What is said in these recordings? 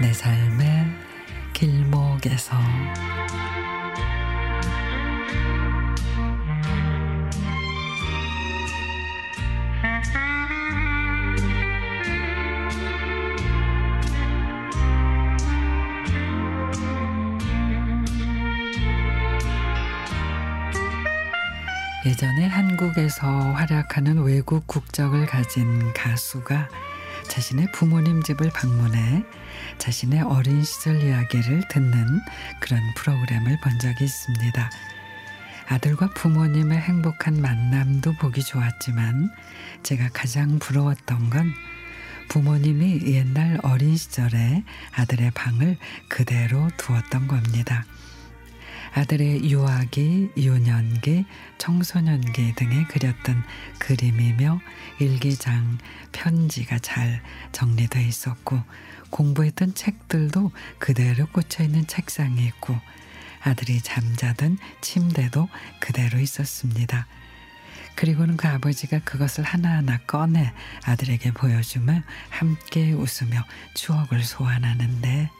내 삶의 길목에서. 예전에 한국에서 활약하는 외국 국적을 가진 가수가 자신의 부모님 집을 방문해 자신의 어린 시절 이야기를 듣는 그런 프로그램을 본 적이 있습니다. 아들과 부모님의 행복한 만남도 보기 좋았지만 제가 가장 부러웠던 건 부모님이 옛날 어린 시절에 아들의 방을 그대로 두었던 겁니다. 아들의 유아기, 유년기, 청소년기 등에 그렸던 그림이며 일기장, 편지가 잘 정리되어 있었고 공부했던 책들도 그대로 꽂혀 있는 책상에 있고 아들이 잠자던 침대도 그대로 있었습니다. 그리고는 그 아버지가 그것을 하나하나 꺼내 아들에게 보여주며 함께 웃으며 추억을 소환하는데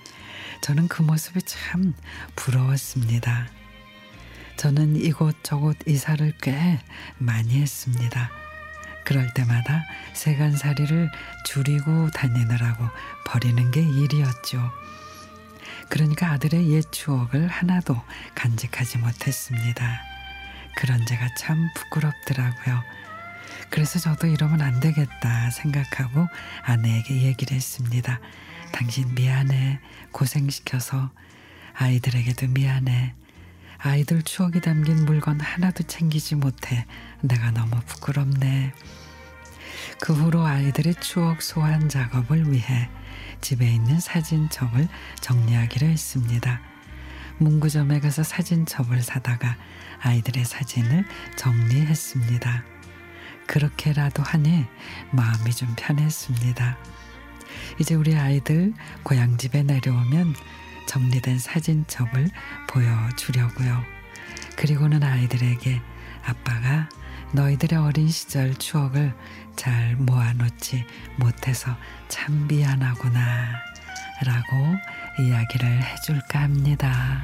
저는 그 모습이 참 부러웠습니다. 저는 이곳저곳 이사를 꽤 많이 했습니다. 그럴 때마다 세간살이를 줄이고 다니느라고 버리는 게 일이었죠. 그러니까 아들의 옛 추억을 하나도 간직하지 못했습니다. 그런 제가 참 부끄럽더라고요. 그래서 저도 이러면 안 되겠다 생각하고 아내에게 얘기를 했습니다. 당신 미안해. 고생시켜서 아이들에게도 미안해. 아이들 추억이 담긴 물건 하나도 챙기지 못해 내가 너무 부끄럽네. 그 후로 아이들의 추억 소환 작업을 위해 집에 있는 사진첩을 정리하기로 했습니다. 문구점에 가서 사진첩을 사다가 아이들의 사진을 정리했습니다. 그렇게라도 하니 마음이 좀 편했습니다. 이제 우리 아이들 고향집에 내려오면 정리된 사진첩을 보여주려고요. 그리고는 아이들에게 아빠가 너희들의 어린 시절 추억을 잘 모아놓지 못해서 참 미안하구나 라고 이야기를 해줄까 합니다.